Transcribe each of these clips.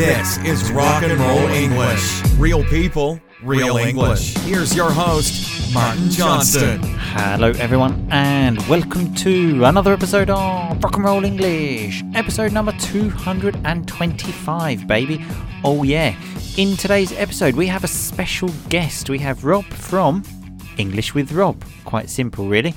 This is Rock and Roll English. Real people, real English. Here's your host, Martin Johnston. Hello, everyone, and welcome to another episode of Rock and Roll English, episode number 225, baby. Oh, yeah. In today's episode, we have a special guest. We have Rob from English with Rob. Quite simple, really.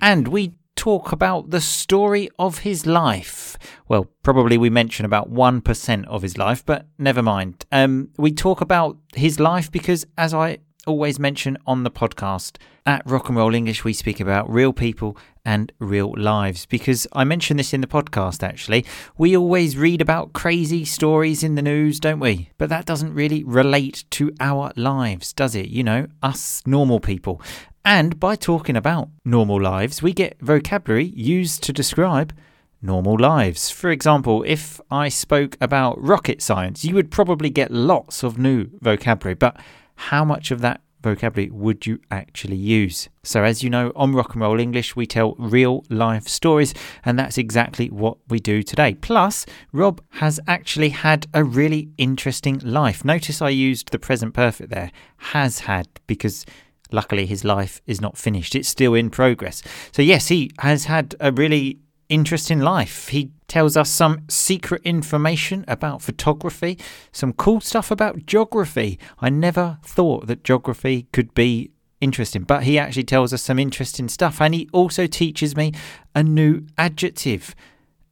And we talk about the story of his life. Well, probably we mention about 1% of his life, but never mind. Um, we talk about his life because, as I always mention on the podcast, at Rock and Roll English, we speak about real people and real lives. Because I mentioned this in the podcast actually. We always read about crazy stories in the news, don't we? But that doesn't really relate to our lives, does it? You know, us normal people. And by talking about normal lives, we get vocabulary used to describe normal lives. For example, if I spoke about rocket science, you would probably get lots of new vocabulary, but how much of that vocabulary would you actually use? So, as you know, on Rock and Roll English, we tell real life stories, and that's exactly what we do today. Plus, Rob has actually had a really interesting life. Notice I used the present perfect there, has had, because Luckily, his life is not finished, it's still in progress. So, yes, he has had a really interesting life. He tells us some secret information about photography, some cool stuff about geography. I never thought that geography could be interesting, but he actually tells us some interesting stuff. And he also teaches me a new adjective.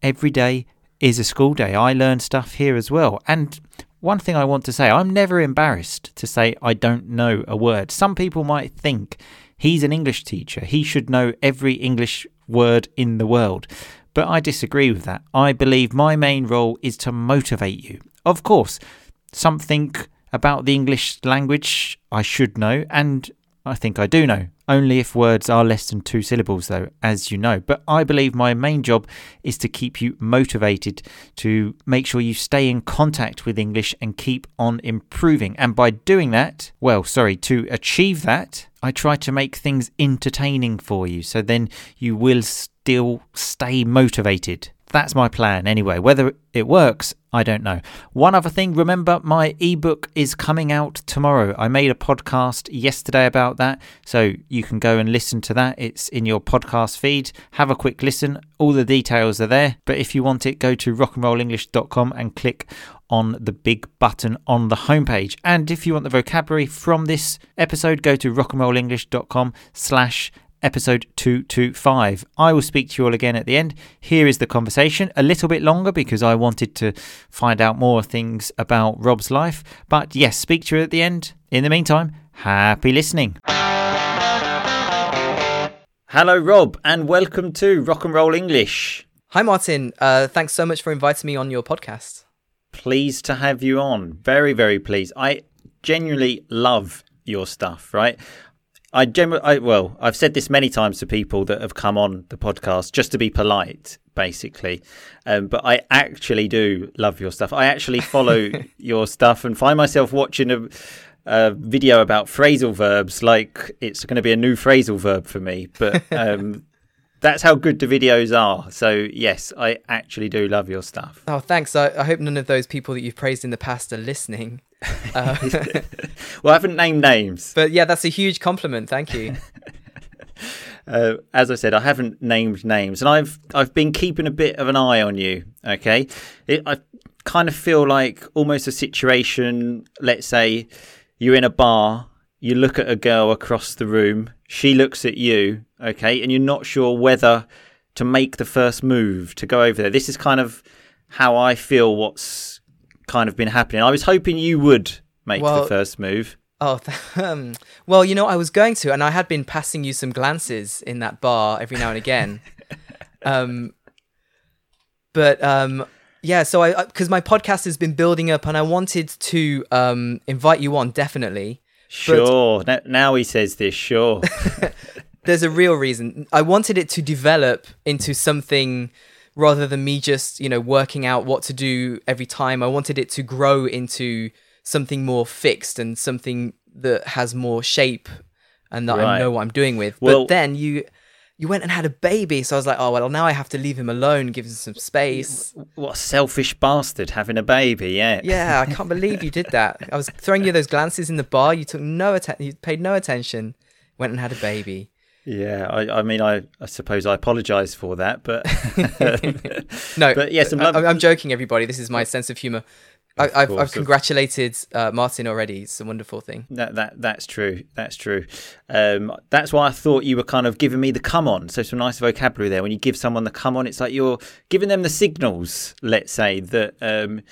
Every day is a school day. I learn stuff here as well. And one thing I want to say I'm never embarrassed to say I don't know a word. Some people might think he's an English teacher, he should know every English word in the world. But I disagree with that. I believe my main role is to motivate you. Of course, something about the English language I should know, and I think I do know. Only if words are less than two syllables, though, as you know. But I believe my main job is to keep you motivated, to make sure you stay in contact with English and keep on improving. And by doing that, well, sorry, to achieve that, I try to make things entertaining for you. So then you will still stay motivated. That's my plan anyway. Whether it works, I don't know. One other thing, remember my ebook is coming out tomorrow. I made a podcast yesterday about that, so you can go and listen to that. It's in your podcast feed. Have a quick listen. All the details are there. But if you want it, go to rockandrollenglish.com and click on the big button on the homepage. And if you want the vocabulary from this episode, go to rockandrollenglish.com slash episode 225. I will speak to you all again at the end. Here is the conversation, a little bit longer because I wanted to find out more things about Rob's life. But yes, speak to you at the end. In the meantime, happy listening. Hello, Rob, and welcome to Rock and Roll English. Hi, Martin. Uh, thanks so much for inviting me on your podcast. Pleased to have you on. Very, very pleased. I genuinely love your stuff, right? I generally, I, well, I've said this many times to people that have come on the podcast just to be polite, basically. Um, but I actually do love your stuff. I actually follow your stuff and find myself watching a, a, video about phrasal verbs like it's going to be a new phrasal verb for me. But um, that's how good the videos are. So yes, I actually do love your stuff. Oh, thanks. I, I hope none of those people that you've praised in the past are listening. Uh, well, I haven't named names. But yeah, that's a huge compliment. Thank you. uh, as I said, I haven't named names, and I've I've been keeping a bit of an eye on you. Okay, it, I kind of feel like almost a situation. Let's say you're in a bar, you look at a girl across the room, she looks at you, okay, and you're not sure whether to make the first move to go over there. This is kind of how I feel. What's kind of been happening. I was hoping you would make well, the first move. Oh, um, well, you know, I was going to, and I had been passing you some glances in that bar every now and again. um, but um, yeah, so I because my podcast has been building up, and I wanted to um, invite you on definitely. Sure. But... now he says this. Sure. There's a real reason. I wanted it to develop into something rather than me just you know working out what to do every time i wanted it to grow into something more fixed and something that has more shape and that right. i know what i'm doing with well, but then you you went and had a baby. So I was like, oh well, now I have to leave him alone, give him some space. What a selfish bastard having a baby, yeah. Yeah, I can't believe you did that. I was throwing you those glances in the bar. You took no attention. You paid no attention. Went and had a baby. Yeah, I, I mean, I, I suppose I apologise for that, but No, but yes, I'm, I'm joking, everybody. This is my sense of humor. I, I've, I've congratulated uh, Martin already. It's a wonderful thing. that that that's true. That's true. Um, that's why I thought you were kind of giving me the come on. So some nice vocabulary there. When you give someone the come on, it's like you're giving them the signals. Let's say that. Um,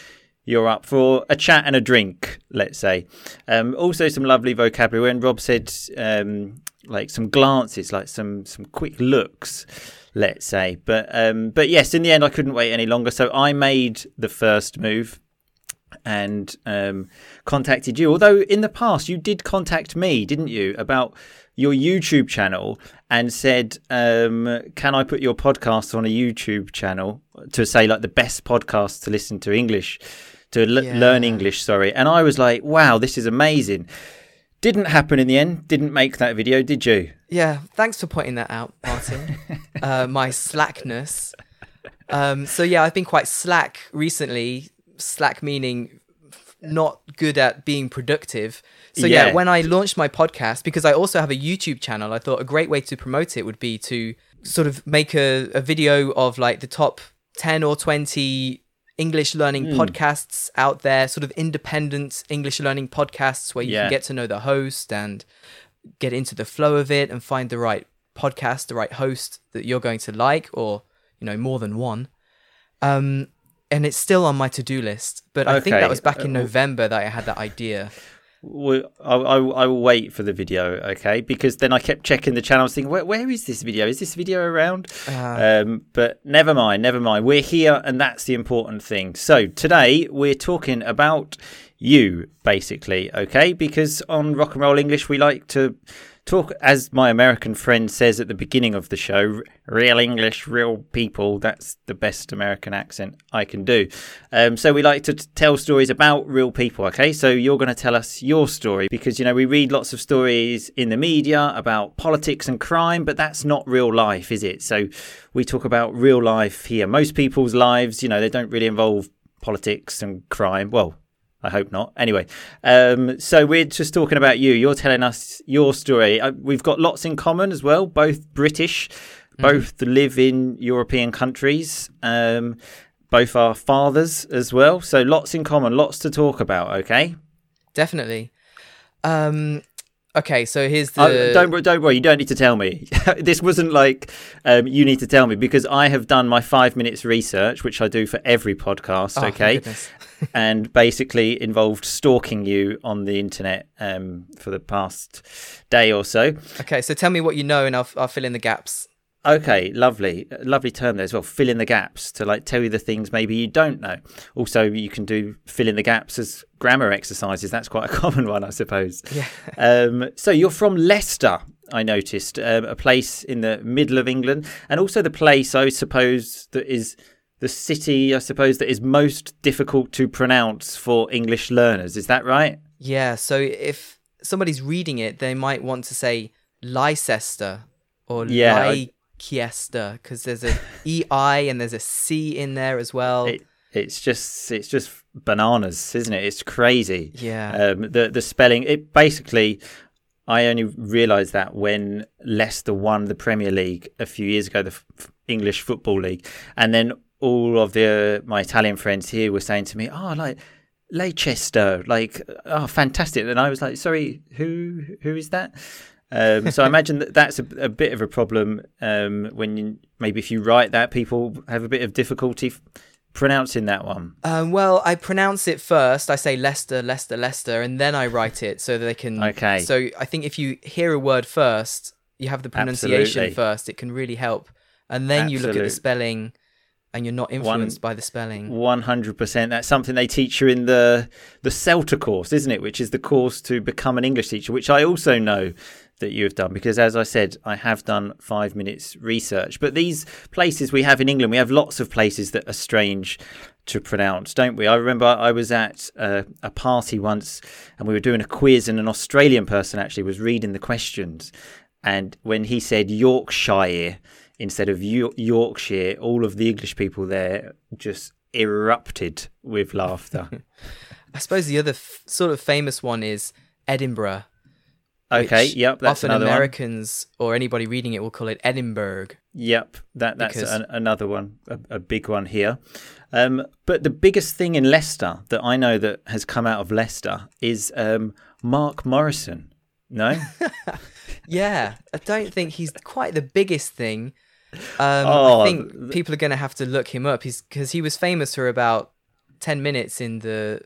you're up for a chat and a drink, let's say. Um, also, some lovely vocabulary. When Rob said, um, like some glances, like some some quick looks, let's say. But um, but yes, in the end, I couldn't wait any longer, so I made the first move and um, contacted you. Although in the past you did contact me, didn't you, about your YouTube channel and said, um, "Can I put your podcast on a YouTube channel to say like the best podcast to listen to English, to l- Yeah. learn English?" Sorry, and I was like, "Wow, this is amazing." Didn't happen in the end. Didn't make that video, did you? Yeah, thanks for pointing that out, Martin. uh, my slackness. Um, so yeah, I've been quite slack recently. Slack meaning not good at being productive. So yeah. Yeah. when I launched my podcast, because I also have a YouTube channel, I thought a great way to promote it would be to sort of make a, a video of like the top 10 or 20 English learning podcasts out there, sort of independent English learning podcasts where you Yeah. can get to know the host and get into the flow of it and find the right podcast, the right host that you're going to like, or you know, more than one. Um, and it's still on my to-do list, but I think that was back in uh, November that I had that idea. Well, I, I, I will wait for the video, okay? Because then I kept checking the channel, thinking, where, where is this video? Is this video around? Uh, um, but never mind, never mind. We're here, and that's the important thing. So today we're talking about you, basically, okay? Because on Rock and Roll English, we like to talk, as my American friend says at the beginning of the show, real English, real people. That's the best American accent I can do. Um, so we like to t- tell stories about real people, okay? So you're going to tell us your story because, you know, we read lots of stories in the media about politics and crime, but that's not real life, is it? So we talk about real life here. Most people's lives, you know, they don't really involve politics and crime. Well, I hope not. Anyway, um, so we're just talking about you. You're telling us your story. Uh, we've got lots in common as well. Both British, both live in European countries. Um, both are fathers as well. So lots in common. Lots to talk about. Okay. definitely. Um, okay, so here's the. Uh, don't don't worry. You don't need to tell me. this wasn't like um, you need to tell me because I have done my five minutes research, which I do for every podcast. Oh, okay. And basically involved stalking you on the internet um, for the past day or so. Okay, so tell me what you know, and I'll I'll fill in the gaps. Okay, lovely, lovely term there as well. Fill in the gaps to like tell you the things maybe you don't know. Also, you can do fill in the gaps as grammar exercises. That's quite a common one, I suppose. Yeah. Um, so you're from Leicester, I noticed, um, a place in the middle of England, and also the place I suppose that is the city I suppose that is most difficult to pronounce for English learners. Is that right? Yeah, so if somebody's reading it, they might want to say Leicester or Yeah, Leicester because there's a EI and there's a C in there as well. It, it's just it's just bananas, isn't it? It's crazy. Yeah. Um, the the spelling. It basically. I only realised that when Leicester won the Premier League a few years ago, the f- English Football League, and then all of the my Italian friends here were saying to me, "Oh, like Leicester, like oh, fantastic!" And I was like, "Sorry, who who is that?" Um, so I imagine that that's a, a bit of a problem um, when you, maybe if you write that, people have a bit of difficulty f- pronouncing that one. Um, well, I pronounce it first. I say Leicester, Leicester, Leicester, and then I write it so that they can. Okay. So I think if you hear a word first, you have the pronunciation Absolutely. first. It can really help, and then you look at the spelling, and you're not influenced by the spelling. One hundred percent. That's something they teach you in the the CELTA course, isn't it? Which is the course to become an English teacher, which I also know that you have done because, as I said, I have done five minutes research. But these places we have in England, we have lots of places that are strange to pronounce, don't we? I remember I was at uh, a party once and we were doing a quiz, and an Australian person actually was reading the questions. and when he said Yorkshire instead of Yo- Yorkshire, all of the English people there just erupted with laughter. I suppose the other f- sort of famous one is Edinburgh. okay, yep, that's often another one. Americans or anybody reading it will call it Edinburgh. Yep, that that's Because- an, another one, a, a big one here. Um, but the biggest thing in Leicester that I know that has come out of Leicester is um, Mark Morrison. No, Yeah, I don't think he's quite the biggest thing. Um, Oh, I think th- people are going to have to look him up. He's because he was famous for about ten minutes in the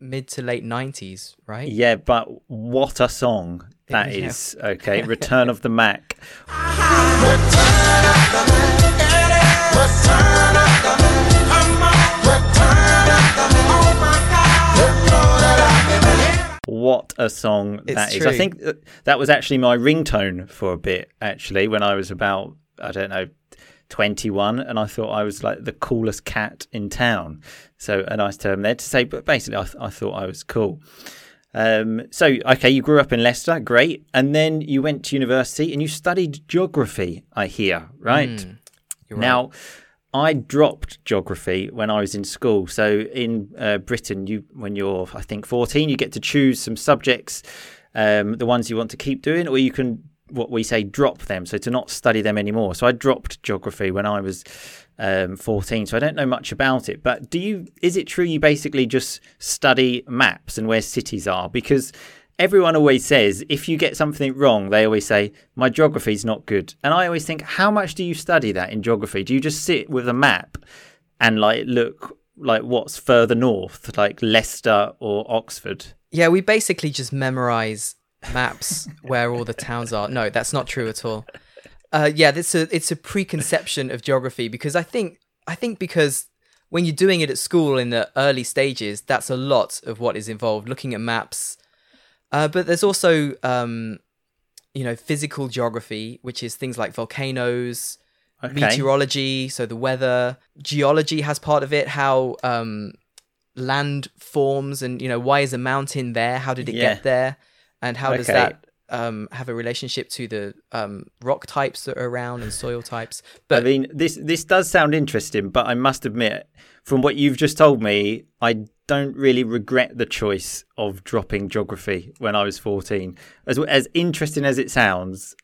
mid to late nineties, right? yeah, but what a song that Yeah. is. Okay, Return of the Mack. What a song It's that is! I think that was actually my ringtone for a bit, actually, when I was about, I don't know, 21, and I thought I was like the coolest cat in town. So, a nice term there to say, but basically, I, th- I thought I was cool. Um, so, okay, you grew up in Leicester, great. And then you went to university and you studied geography, I hear, right? Mm, right. Now, I dropped geography when I was in school. So in uh, Britain, you when you're I think 14, you get to choose some subjects, um, the ones you want to keep doing, or you can what we say drop them, so to not study them anymore. So I dropped geography when I was um, 14. So I don't know much about it. But do you? Is it true you basically just study maps and where cities are? Because everyone always says if you get something wrong, they always say my geography's not good. And I always think, how much do you study that in geography? Do you just sit with a map and like look like what's further north, like Leicester or Oxford? yeah, we basically just memorize maps where all the towns are. No, that's not true at all. Uh, yeah, it's a it's a preconception of geography because I think I think because when you're doing it at school in the early stages, that's a lot of what is involved. Looking at maps, uh, but there's also um, you know physical geography, which is things like volcanoes, Okay. meteorology, so the weather, geology has part of it, how um, land forms, and you know why is a mountain there? How did it Yeah. get there? And how does that um, have a relationship to the um, rock types that are around and soil types? I mean, this this does sound interesting, but I must admit, from what you've just told me, I don't really regret the choice of dropping geography when I was fourteen. As as interesting as it sounds,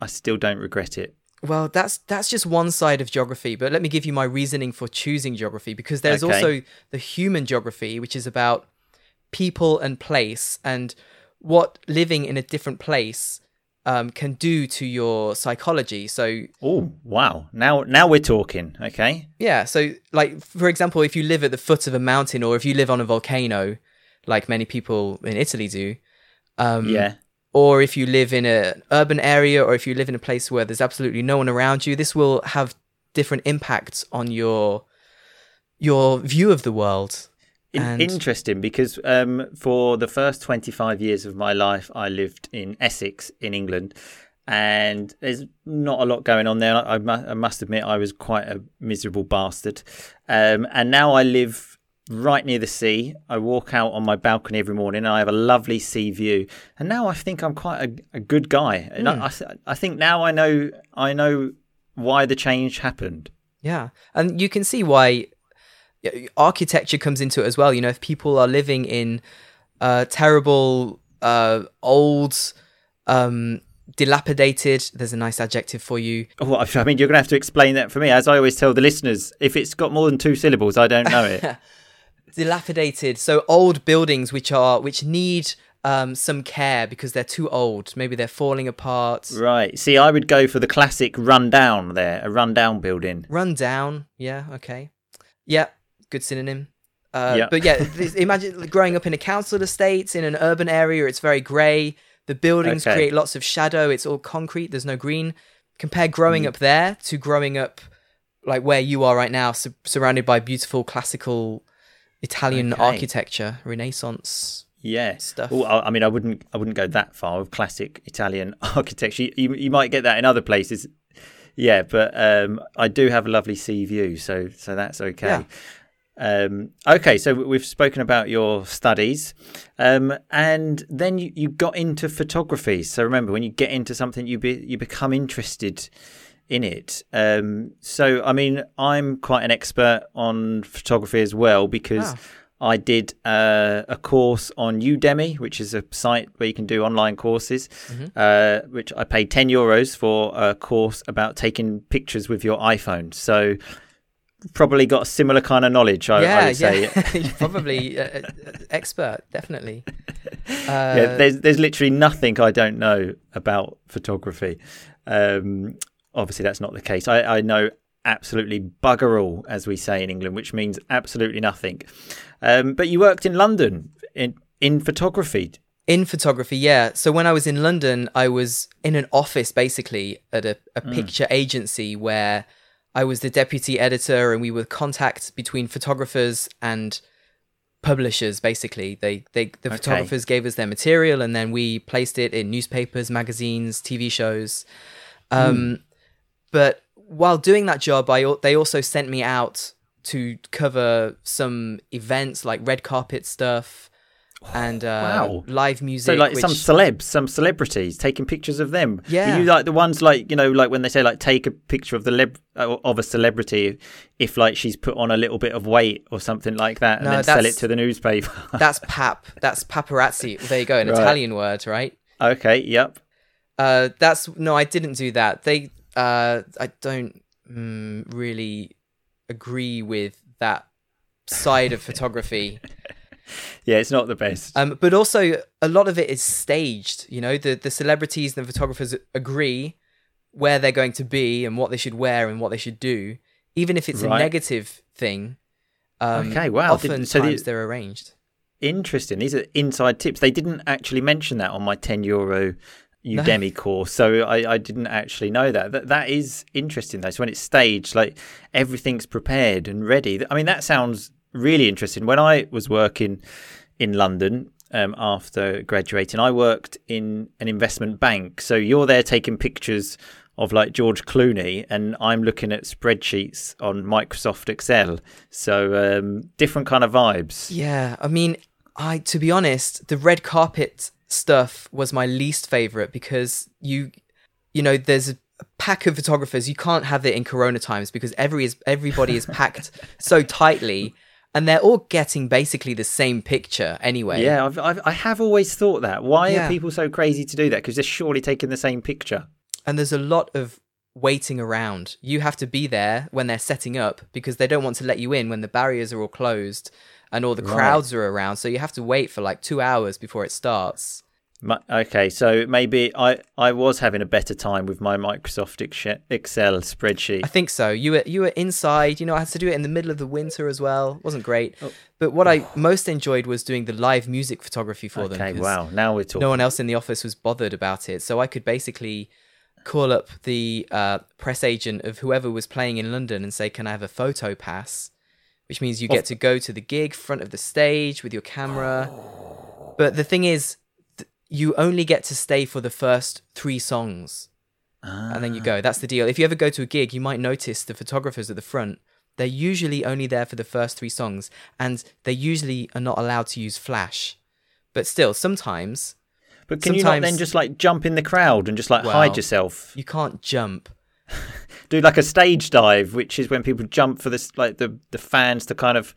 I still don't regret it. Well, that's that's just one side of geography, but let me give you my reasoning for choosing geography because there's Okay. also the human geography, which is about people and place and what living in a different place um, can do to your psychology. So Oh wow! Now now we're talking. Okay. yeah, so like for example, if you live at the foot of a mountain or if you live on a volcano, like many people in Italy do, um, Yeah. or if you live in an urban area or if you live in a place where there's absolutely no one around you this will have different impacts on your your view of the world In- interesting because um, for the first 25 years of my life, I lived in Essex in England, and there's not a lot going on there. I, I must admit, I was quite a miserable bastard. Um, and now I live right near the sea. I walk out on my balcony every morning, and I have a lovely sea view. And now I think I'm quite a, a good guy. And I, I, I think now I know I know why the change happened. yeah and you can see why architecture comes into it as well you know if people are living in uh terrible uh old um dilapidated there's a nice adjective for you Oh, I I mean, you're going to have to explain that for me. As I always tell the listeners, if it's got more than two syllables, I don't know it. dilapidated so old buildings which are which need um some care because they're too old maybe they're falling apart right. See, I would go for the classic rundown there, a rundown building. run down yeah okay yeah good synonym uh, Yeah. but yeah imagine growing up in a council estate in an urban area it's very grey the buildings Okay. create lots of shadow it's all concrete there's no green compare growing up there to growing up like where you are right now su- surrounded by beautiful classical italian Okay. architecture renaissance Yeah. Stuff. Well, I I mean, I wouldn't, I wouldn't go that far with classic Italian architecture. You, you might get that in other places. Yeah, but um, I do have a lovely sea view, so so that's okay. Yeah. Um, okay, so we've spoken about your studies, um, and then you, you got into photography. So remember, when you get into something, you be, you become interested in it. Um, so I mean, I'm quite an expert on photography as well because. Ah. I did uh, a course on Udemy, which is a site where you can do online courses, uh, which I paid 10 euros for a course about taking pictures with your iPhone. So, probably got a similar kind of knowledge, I, I would say. yeah. Probably uh, uh, expert, definitely. Uh, yeah, there's there's literally nothing I don't know about photography. Um, obviously, that's not the case. I, I know absolutely bugger all, as we say in England, which means absolutely nothing. Um, but you worked in London in in photography. In photography, yeah. So when I was in London, I was in an office basically at a, a Hmm. picture agency where I was the deputy editor and we were contact between photographers and publishers basically. They they the Okay. photographers gave us their material and then we placed it in newspapers, magazines, TV shows. Um Hmm. but while doing that job, I they also sent me out to cover some events like red carpet stuff and uh, Wow. live music. So like which, some celebs, some celebrities taking pictures of them. Yeah. Were you like the ones like you know like when they say like take a picture of the leb- uh, of a celebrity if like she's put on a little bit of weight or something like that and No, then sell it to the newspaper. that's pap. That's paparazzi. There you go, an Right. Italian word, right? okay, yep. Uh, that's no, I didn't do that. They, uh, I don't mm, really agree with that side of photography. Yeah, it's not the best. Um, but also a lot of it is staged. You know, the the celebrities and the photographers agree where they're going to be and what they should wear and what they should do, even if it's Right. a negative thing. Um, Okay, wow. Oftentimes so the- they're arranged. Interesting. These are inside tips. They didn't actually mention that on my 10 euro Udemy course. So I, I didn't actually know that. that. That is interesting though. So when it's staged, like everything's prepared and ready. I mean, that sounds really interesting. When I was working in London um, after graduating, I worked in an investment bank. So you're there taking pictures of like George Clooney, and I'm looking at spreadsheets on Microsoft Excel. So um, different kind of vibes. Yeah, I mean, I to be honest, the red carpet stuff was my least favorite because you, you know, there's a pack of photographers. You can't have it in Corona times because every is everybody is packed so tightly, and they're all getting basically the same picture anyway. Yeah, I've, I've, I have always thought that. Why Yeah. are people so crazy to do that? Because they're surely taking the same picture. and there's a lot of waiting around. You have to be there when they're setting up because they don't want to let you in when the barriers are all closed and all the Right. crowds are around. So you have to wait for like two hours before it starts. Okay, so maybe I, I was having a better time with my Microsoft Excel spreadsheet. I think so. You were you were inside. You know, I had to do it in the middle of the winter as well. It wasn't great. Oh. But what I most enjoyed was doing the live music photography for them. Okay, wow. Now we're talking. No one else in the office was bothered about it, so I could basically call up the uh, press agent of whoever was playing in London and say, "Can I have a photo pass?" Which means you get to go to the gig front of the stage with your camera. But the thing is, you only get to stay for the first three songs and then you ah. go. That's the deal. If you ever go to a gig, you might notice the photographers at the front. They're usually only there for the first three songs, and they usually are not allowed to use flash. But still, sometimes but can you not then just like jump in the crowd and just like Well, hide yourself? you can't jump. Do like a stage dive, which is when people jump for this, like the, the fans to kind of,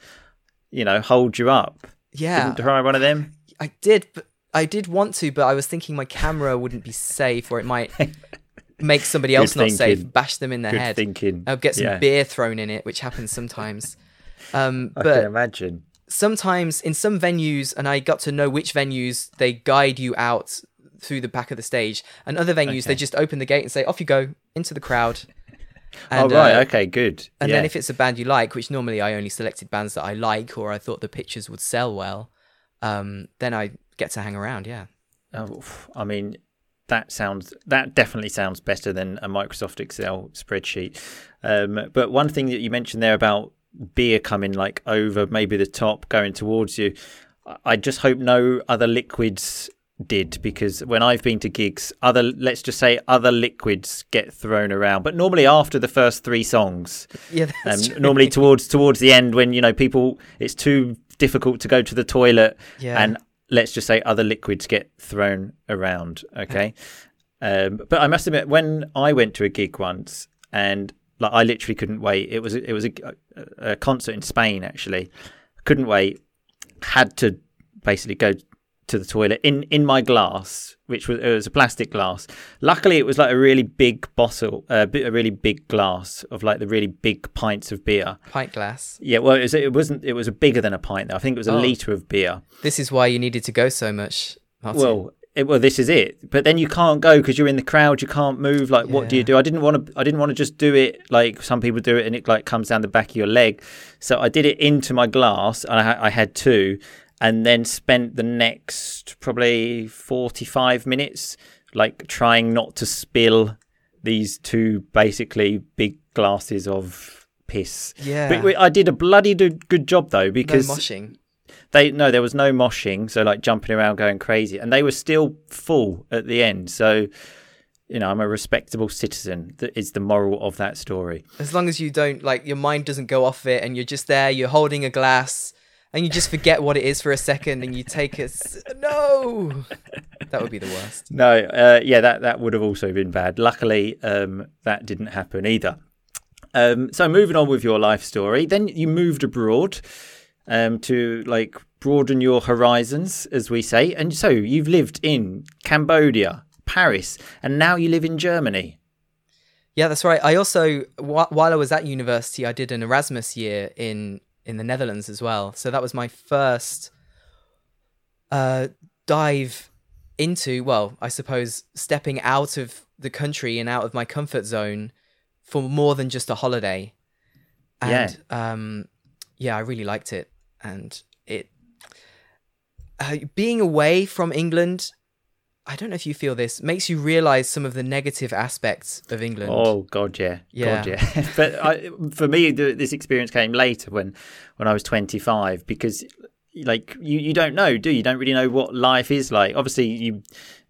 you know, hold you up. Yeah, Didn't try one of them? I did, but I did want to, but I was thinking my camera wouldn't be safe, or it might make somebody else not safe, bash them in the Good head. thinking. I'll get some Yeah. beer thrown in it, which happens sometimes. Um, I but can imagine. sometimes in some venues, and I got to know which venues they guide you out through the back of the stage, and other venues they just open the gate and say, "Off you go into the crowd." oh, right. uh, okay, good. And yeah. then if it's a band you like, which normally I only selected bands that I like or I thought the pictures would sell well, um, then I get to hang around. Yeah. Oh, I mean, that sounds that definitely sounds better than a Microsoft Excel spreadsheet. Um, but one thing that you mentioned there about beer coming like over maybe the top, going towards you, I- just hope no other liquids did because when I've been to gigs, other let's just say other liquids get thrown around, but normally after the first three songs. Yeah, that's Um, true. normally towards towards the end when you know people it's too difficult to go to the toilet Yeah. and let's just say other liquids get thrown around okay? Um, but i must admit when i went to a gig once and like i literally couldn't wait. It was it was a, a, a concert in spain actually. Couldn't wait. Had to basically go to the toilet in in my glass which was it was a plastic glass luckily it was like a really big bottle uh, a really big glass of like the really big pints of beer pint glass. yeah, well, it, was, it wasn't. It was bigger than a pint. Though I think it was a Oh. liter of beer. This is why you needed to go so much. Martin. Well, it, well, this is it. But then you can't go because you're in the crowd. You can't move. Like, what do you do? I didn't want to. I didn't want to just do it like some people do it, and it like comes down the back of your leg. So I did it into my glass, and I, I had two, and then spent the next probably forty-five minutes like trying not to spill these two basically big glasses of piss. yeah, But we- I did a bloody good job though because no moshing. they no there was no moshing, so like jumping around going crazy, and they were still full at the end. So you know I'm a respectable citizen. That is the moral of that story. As long as you don't like your mind doesn't go off it, and you're just there, you're holding a glass, and you just forget what it is for a second, and you take a s- no. That would be the worst. No, uh, yeah, that that would have also been bad. Luckily, um, that didn't happen either. Um, so moving on with your life story, then you moved abroad um, to like broaden your horizons, as we say, and so you've lived in Cambodia, Paris, and now you live in Germany. Yeah, that's right. I also, wh- while I was at university, I did an Erasmus year in in the Netherlands as well. So that was my first uh, dive into, well, I suppose, stepping out of the country and out of my comfort zone for more than just a holiday. And um, yeah, I really liked it, and it uh, being away from England. I don't know if you feel this makes you realize some of the negative aspects of England. Oh God, yeah, Yeah. God, yeah. but I, for me, the, this experience came later when when I was twenty five because like you, you don't know, do you? You don't really know what life is like. Obviously, you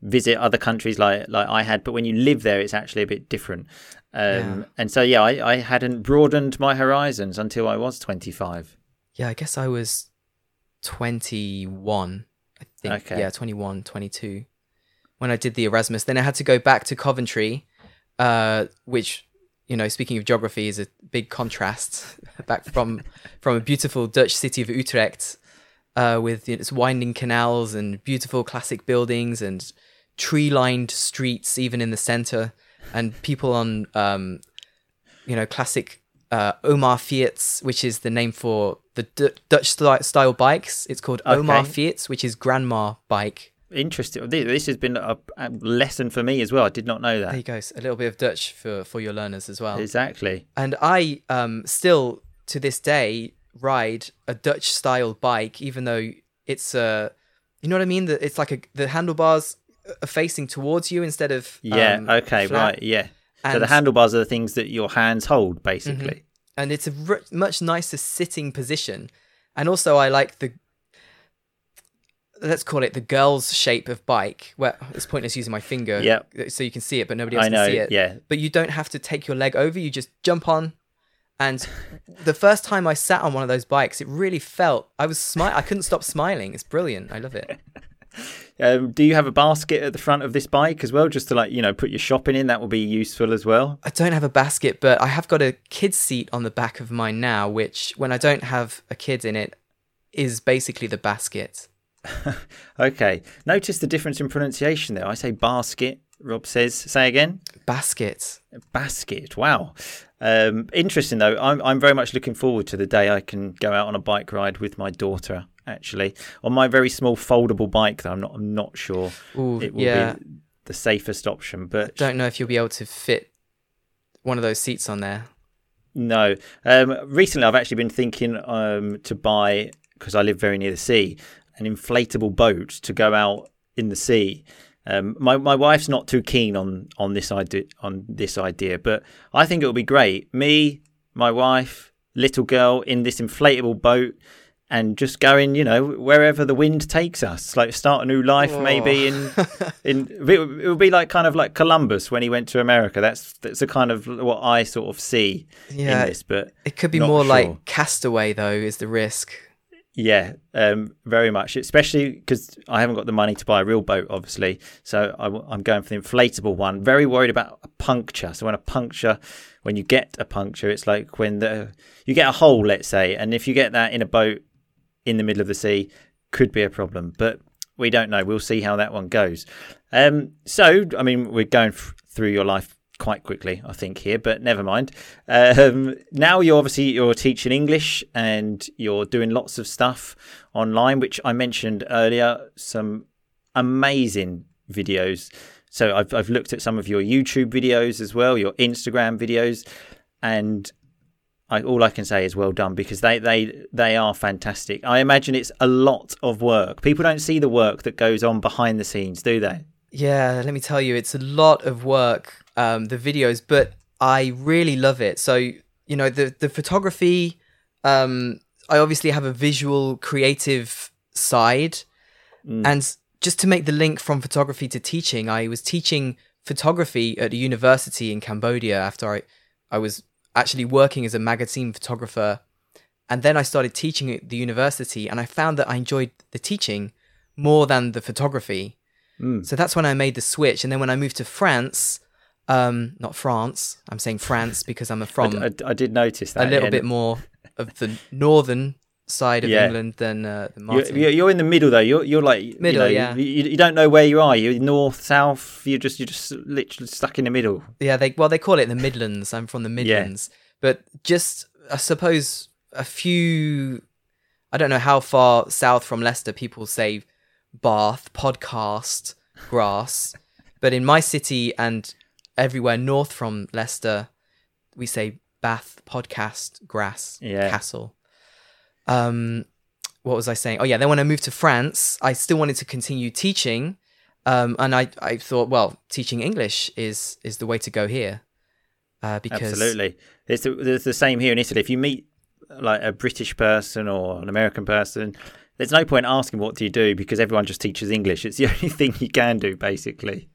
visit other countries like like I had, but when you live there, it's actually a bit different. Um, Yeah. And so, yeah, I, I hadn't broadened my horizons until I was twenty five. Yeah, I guess I was 21. I think. Okay. Yeah, 21, 22 when I did the Erasmus. Then I had to go back to Coventry, uh, which, you know, speaking of geography, is a big contrast back from from a beautiful Dutch city of Utrecht uh, with its winding canals and beautiful classic buildings and tree-lined streets, even in the center, and people on, um, you know, classic uh, omafiets, which is the name for the D- Dutch sty- style bikes. It's called oma Okay. fiets, which is grandma bike. Interesting. This has been a, a lesson for me as well. I did not know There that. you go. A little bit of Dutch for for your learners as well. Exactly. And I um still to this day ride a Dutch style bike, even though it's uh you know what I mean. That it's like a the handlebars are facing towards you instead of Yeah. um, okay. flat. Right. Yeah. so the Mm-hmm. handlebars are the things that your hands hold, basically. and it's a r- much nicer sitting position. And also, I like the let's call it the girl's shape of bike. Where it's pointless using my finger, Yep. so you can see it, but nobody else I know. can see it. Yeah. But you don't have to take your leg over; you just jump on. And the first time I sat on one of those bikes, it really felt I was smile. I couldn't stop smiling. It's brilliant. I love it. Um, do you have a basket at the front of this bike as well, just to like you know put your shopping in? That will be useful as well. I don't have a basket, but I have got a kid's seat on the back of mine now, which, when I don't have a kid in it, is basically the basket. Okay. Notice the difference in pronunciation there. I say basket. Rob says. Say again. Basket. Basket. Wow. Um, interesting though. I'm I'm very much looking forward to the day I can go out on a bike ride with my daughter. Actually, on my very small foldable bike, though I'm not I'm not sure Ooh, it will yeah. be the safest option. But Don't know if you'll be able to fit one of those seats on there. No. Um, recently, I've actually been thinking um, to buy because I live very near the sea, an inflatable boat to go out in the sea. Um, my my wife's not too keen on on this idea on this idea, but I think it would be great. Me, my wife, little girl in this inflatable boat, and just going, you know, wherever the wind takes us. Like start a new life, Oh. maybe in in it would be like kind of like Columbus when he went to America. That's that's a kind of what I sort of see Yeah. in this. But It could be more sure. like Castaway, though, is the risk. Yeah, um, very much, especially because I haven't got the money to buy a real boat, obviously. So I, am going for the inflatable one. Very worried about a puncture. So when a puncture, when you get a puncture, it's like when the you get a hole, let's say, and if you get that in a boat in the middle of the sea, could be a problem. But we don't know. We'll see how that one goes. Um, so I mean, we're going f- through your life quite quickly, I think here, but never mind. Um, now you're obviously you're teaching English and you're doing lots of stuff online, which I mentioned earlier. Some amazing videos. So I've I've looked at some of your YouTube videos as well, your Instagram videos, and I, all I can say is well done because they, they they are fantastic. I imagine it's a lot of work. People don't see the work that goes on behind the scenes, do they? Yeah, let me tell you, it's a lot of work, um, the videos, but I really love it. So, you know, the, the photography, um, I obviously have a visual, creative side. And just to make the link from photography to teaching, I was teaching photography at a university in Cambodia after I, I was actually working as a magazine photographer. And then I started teaching at the university, and I found that I enjoyed the teaching more than the photography. So that's when I made the switch. And then when I moved to France, um, not France, I'm saying France because I'm from I, I did notice that a little yeah. bit more of the northern side of Yeah. England than uh, than You're, Martin. you're you're in the middle though. You're you're like you Middle, know, yeah. You, you don't know where you are. You're north, south. You're just you're just literally stuck in the middle. Yeah, they well they call it the Midlands. I'm from the Midlands, but just I suppose a few. I don't know how far south from Leicester people say Bath podcast grass, but in my city and everywhere north from Leicester, we say Bath podcast grass Yeah. castle. Um, what was I saying? Oh yeah, then when I moved to France, I still wanted to continue teaching. Um, and I, I thought, well, teaching English is is the way to go here, uh, because Absolutely, it's the, it's the same here in Italy. If you meet like a British person or an American person, there's no point asking what do you do because everyone just teaches English. It's the only thing you can do, basically.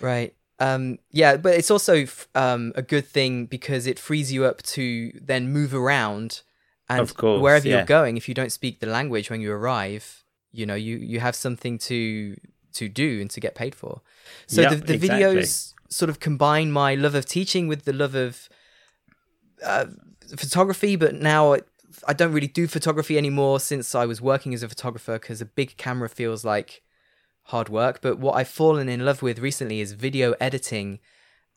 right, um, yeah, but it's also f- um, a good thing because it frees you up to then move around, and Of course, wherever yeah. you're going, if you don't speak the language when you arrive, you know, you you have something to to do and to get paid for. So Yep, the, the exactly. videos sort of combine my love of teaching with the love of uh, photography, but now I, I don't really do photography anymore since I was working as a photographer because a big camera feels like hard work. But what I've fallen in love with recently is video editing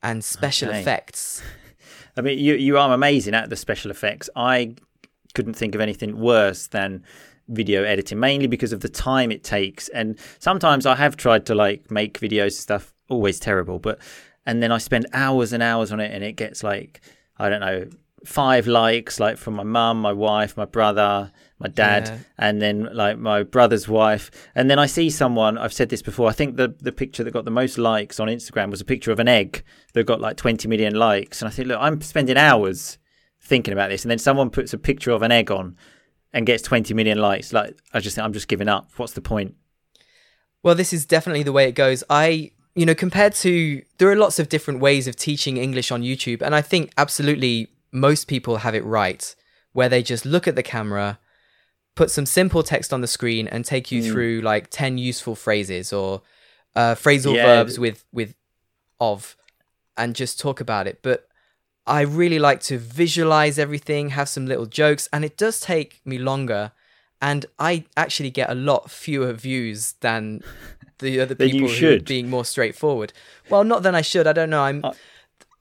and special Okay. effects. I mean, you you are amazing at the special effects. I couldn't think of anything worse than video editing, mainly because of the time it takes. And sometimes I have tried to like make videos and stuff, always terrible, but and then I spend hours and hours on it, and it gets like I don't know five likes, like from my mum, my wife, my brother, my dad, Yeah. and then like my brother's wife. And then I see someone, I've said this before, I think the, the picture that got the most likes on Instagram was a picture of an egg that got like 20 million likes. And I think, look, I'm spending hours thinking about this. And then someone puts a picture of an egg on and gets 20 million likes. Like, I just think I'm just giving up. What's the point? Well, this is definitely the way it goes. I, you know, compared to, there are lots of different ways of teaching English on YouTube. And I think absolutely most people have it right, where they just look at the camera, put some simple text on the screen, and take you through like 10 useful phrases or uh, phrasal Yeah. verbs with, with of, and just talk about it. But I really like to visualize everything, have some little jokes, and it does take me longer. And I actually get a lot fewer views than the other people who are being more straightforward. Well, not than I should. I don't know. I'm Uh,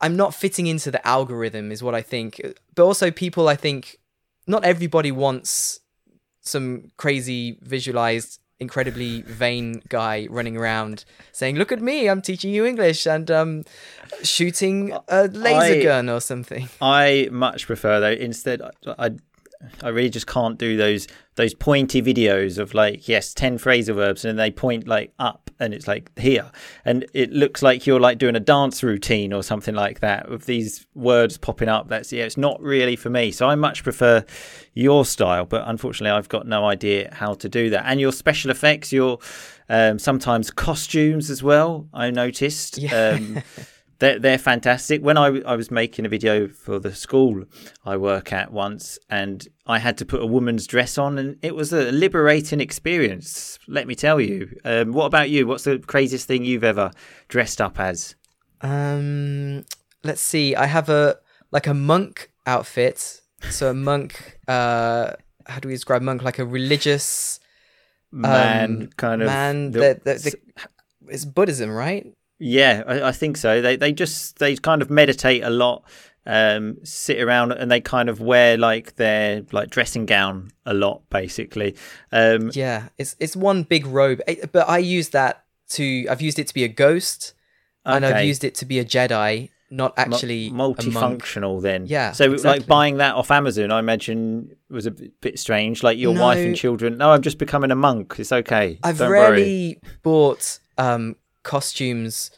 I'm not fitting into the algorithm, is what I think. But also, people, I think, not everybody wants some crazy visualized, incredibly vain guy running around saying, "Look at me, I'm teaching you English," and um, shooting a laser I- gun or something. I much prefer though. Instead, I, I I really just can't do those those pointy videos of like yes, ten phrasal verbs, and they point like up, and it's like here, and it looks like you're like doing a dance routine or something like that with these words popping up. That's yeah, it's not really for me. So I much prefer your style, but unfortunately, I've got no idea how to do that. And your special effects, your um, sometimes costumes as well. I noticed. Yeah. Um, they're, they're fantastic. When I, I was making a video for the school I work at once, and I had to put a woman's dress on, and it was a liberating experience. Let me tell you. Um, what about you? What's the craziest thing you've ever dressed up as? Um, let's see. I have a like a monk outfit. So a monk. Uh, how do we describe monk? Like a religious Man, um, kind of. man. The, the, the, it's Buddhism, right? Yeah, I, I think so. They they just they kind of meditate a lot, um, sit around, and they kind of wear like their like dressing gown a lot, basically. Um, Yeah, it's it's one big robe. Eh, But I use that to. I've used it to be a ghost, and I've used it to be a Jedi, not actually multifunctional then Yeah, so exactly. like buying that off amazon i imagine was a bit strange like your wife and children no i'm just becoming a monk it's okay I've Don't worry rarely bought um, costumes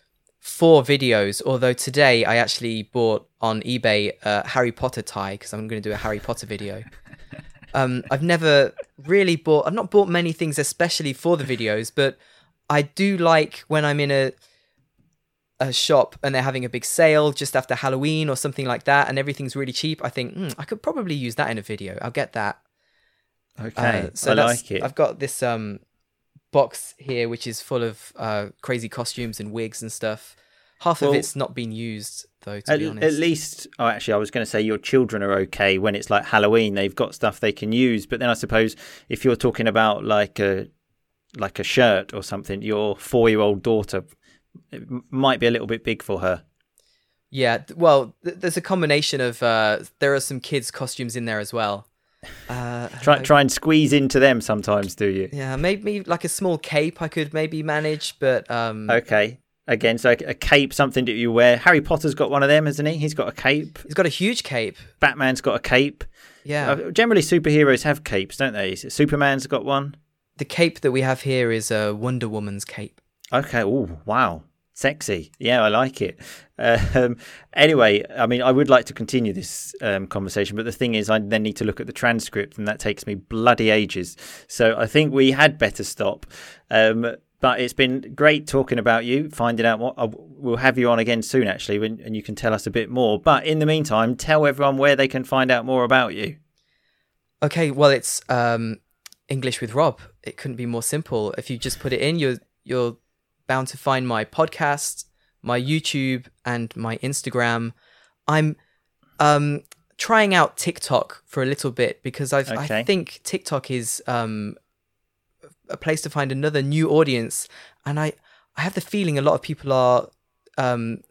for videos, although today I actually bought on eBay a Harry Potter tie because I'm going to do a Harry Potter video. um, I've never really bought. I've not bought many things, especially for the videos, but I do like when I'm in a a shop and they're having a big sale just after Halloween or something like that, and everything's really cheap. I think hmm, I could probably use that in a video. I'll get that. okay Uh, so i like it I've got this um box here which is full of uh crazy costumes and wigs and stuff. Half Well- of it's not been used though, to at, be at least oh actually i was going to say your children are okay when it's like halloween they've got stuff they can use but then i suppose if you're talking about like a like a shirt or something your four year old daughter it might be a little bit big for her Yeah, well, th- there's a combination of uh there are some kids costumes in there as well. Uh try try and squeeze into them sometimes do you Yeah, maybe like a small cape I could maybe manage, but um Okay. Again, so a cape, something that you wear. Harry Potter's got one of them, hasn't he? He's got a cape. he's got a huge cape. Batman's got a cape. Yeah. Uh, generally, superheroes have capes, don't they? Superman's got one. the cape that we have here is a Wonder Woman's cape. Okay. Oh, wow. Sexy. Yeah, I like it. Um, anyway, I mean, I would like to continue this um, conversation, but the thing is, I then need to look at the transcript, and that takes me bloody ages. So I think we had better stop. Um, but it's been great talking about you, finding out what. Uh, we'll have you on again soon, actually, when, and you can tell us a bit more. But in the meantime, tell everyone where they can find out more about you. Okay, well, it's um, English with Rob. It couldn't be more simple. If you just put it in, you're you're bound to find my podcast, my YouTube, and my Instagram. I'm um, trying out TikTok for a little bit because I've, Okay. I think TikTok is um, a place to find another new audience, and I I have the feeling a lot of people are um,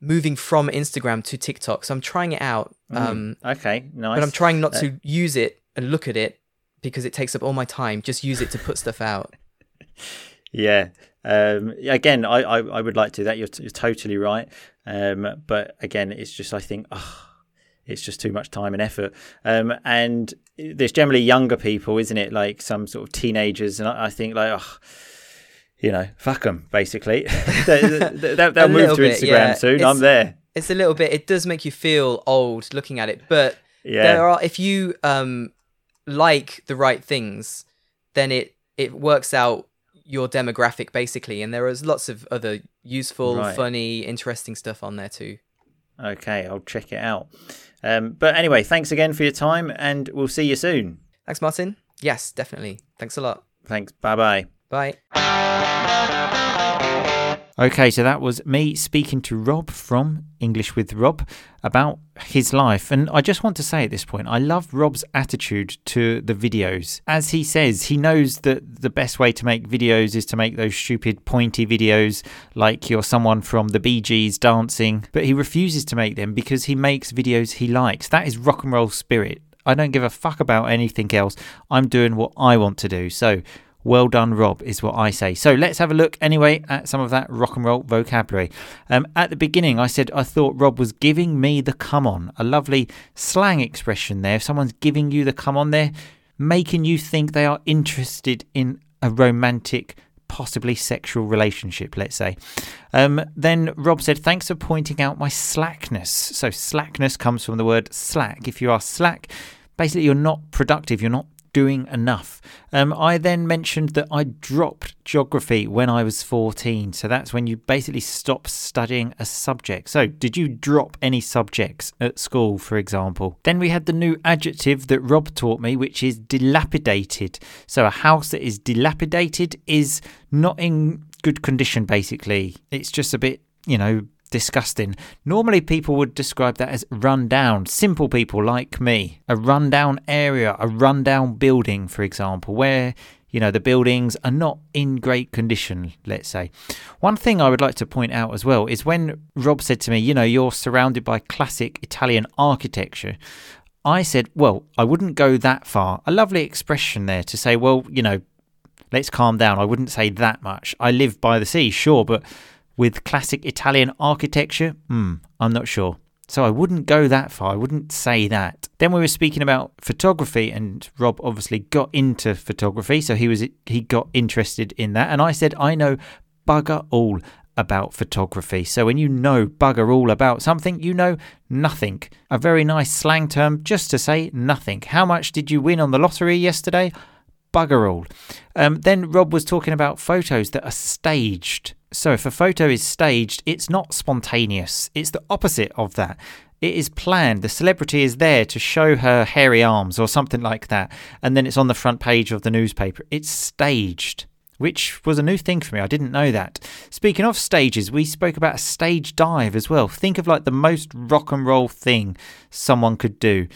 moving from Instagram to TikTok. So I'm trying it out. Um, Okay, nice. but I'm trying not to use it and look at it because it takes up all my time. Just use it to put stuff out. Yeah. Um, again, I, I, I would like to. That you're, you're totally right. Um, but again, it's just I think oh, it's just too much time and effort. Um, and there's generally younger people, isn't it? Like some sort of teenagers, and I, I think like oh, you know, fuck them. Basically, they, they, they'll, they'll move to bit, Instagram yeah. soon. It's- I'm there. It's a little bit. It does make you feel old looking at it, but Yeah. there are if you um like the right things, then it it works out your demographic basically, and there is lots of other useful, Right. funny, interesting stuff on there too. Okay, I'll check it out. Um, but anyway, thanks again for your time, and we'll see you soon. Thanks, Martin. Yes, definitely. Thanks a lot. Thanks. Bye bye. Bye. Okay, so that was me speaking to Rob from English with Rob about his life. And I just want to say at this point, I love Rob's attitude to the videos. As he says, he knows that the best way to make videos is to make those stupid pointy videos like you're someone from the Bee Gees dancing, but he refuses to make them because he makes videos he likes. That is rock and roll spirit. I don't give a fuck about anything else. I'm doing what I want to do. So, Well done, Rob, is what I say. So let's have a look anyway at some of that rock and roll vocabulary. Um, at the beginning, I said I thought Rob was giving me the come on, a lovely slang expression there. If someone's giving you the come on, there, making you think they are interested in a romantic possibly sexual relationship, let's say. Um, then Rob said, Thanks for pointing out my slackness. So, slackness comes from the word slack. If you are slack, basically you're not productive, you're not doing enough. Um, I then mentioned that I dropped geography when I was 14. So that's when you basically stop studying a subject. So, did you drop any subjects at school, for example? Then we had the new adjective that Rob taught me, which is dilapidated. So, a house that is dilapidated is not in good condition, basically. It's just a bit, you know, disgusting. Normally, people would describe that as run down. Simple people like me. A rundown area, a rundown building, for example, where you know the buildings are not in great condition let's say one thing i would like to point out as well is when rob said to me you know you're surrounded by classic italian architecture i said well i wouldn't go that far a lovely expression there to say well you know let's calm down i wouldn't say that much i live by the sea sure but with classic Italian architecture? Hmm, I'm not sure. So I wouldn't go that far. I wouldn't say that. Then we were speaking about photography, and Rob obviously got into photography, so he was he got interested in that. And I said I know bugger all about photography. So when you know bugger all about something, you know nothing. A very nice slang term just to say nothing. How much did you win on the lottery yesterday? Bugger all. Um, then Rob was talking about photos that are staged. So if a photo is staged, it's not spontaneous. It's the opposite of that. It is planned. The celebrity is there to show her hairy arms or something like that. And then it's on the front page of the newspaper. It's staged, which was a new thing for me. I didn't know that. Speaking of stages, we spoke about a stage dive as well. Think of like the most rock and roll thing someone could do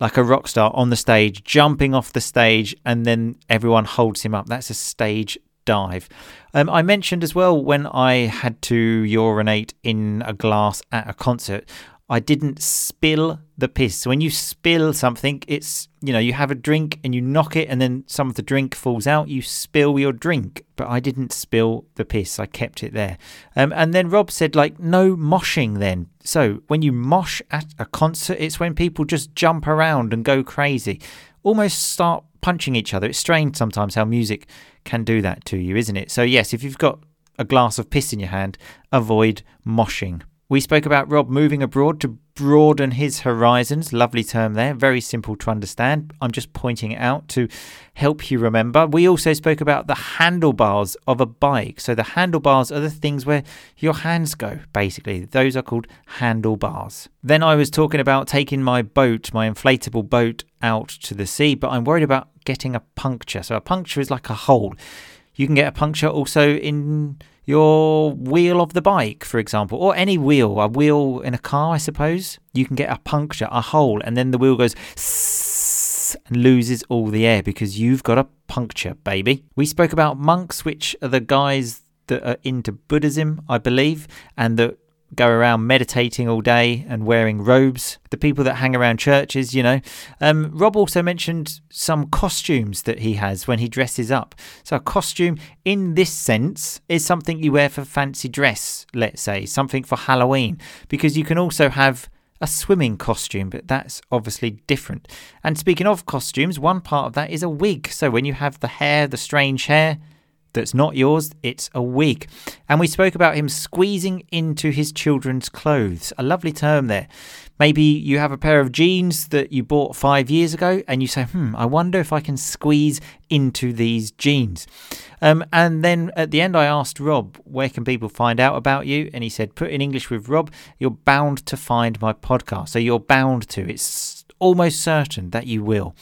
like a rock star on the stage, jumping off the stage, and then everyone holds him up. That's a stage dive. Um, I mentioned as well when I had to urinate in a glass at a concert, I didn't spill the piss. So when you spill something, it's, you know, you have a drink and you knock it and then some of the drink falls out, you spill your drink. But I didn't spill the piss, I kept it there. Um, and then Rob said, like, no moshing then. So when you mosh at a concert, it's when people just jump around and go crazy, almost start punching each other. It's strange sometimes how music can do that to you, isn't it? So, yes, if you've got a glass of piss in your hand, avoid moshing. We spoke about Rob moving abroad to broaden his horizons. Lovely term there. Very simple to understand. I'm just pointing it out to help you remember. We also spoke about the handlebars of a bike. So, the handlebars are the things where your hands go, basically. Those are called handlebars. Then I was talking about taking my boat, my inflatable boat, out to the sea, but I'm worried about getting a puncture. So, a puncture is like a hole. You can get a puncture also in your wheel of the bike, for example, or any wheel, a wheel in a car, I suppose, you can get a puncture, a hole, and then the wheel goes and loses all the air because you've got a puncture, baby. We spoke about monks, which are the guys that are into Buddhism, I believe, and that go around meditating all day and wearing robes, the people that hang around churches, you know. Um, Rob also mentioned some costumes that he has when he dresses up. So, a costume in this sense is something you wear for fancy dress, let's say, something for Halloween, because you can also have a swimming costume, but that's obviously different. And speaking of costumes, one part of that is a wig. So, when you have the hair, the strange hair, that's not yours, it's a wig. And we spoke about him squeezing into his children's clothes. A lovely term there. Maybe you have a pair of jeans that you bought five years ago and you say, hmm, I wonder if I can squeeze into these jeans. Um, and then at the end, I asked Rob, where can people find out about you? And he said, put in English with Rob, you're bound to find my podcast. So you're bound to. It's almost certain that you will.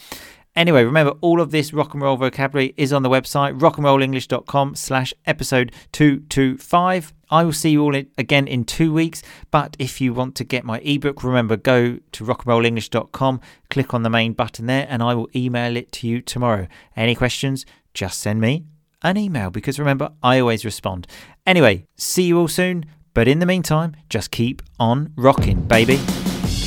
Anyway, remember all of this rock and roll vocabulary is on the website rockandrollenglish.com slash episode 225. I will see you all again in two weeks. But if you want to get my ebook, remember go to rockandrollenglish.com, click on the main button there, and I will email it to you tomorrow. Any questions? Just send me an email because remember, I always respond. Anyway, see you all soon. But in the meantime, just keep on rocking, baby.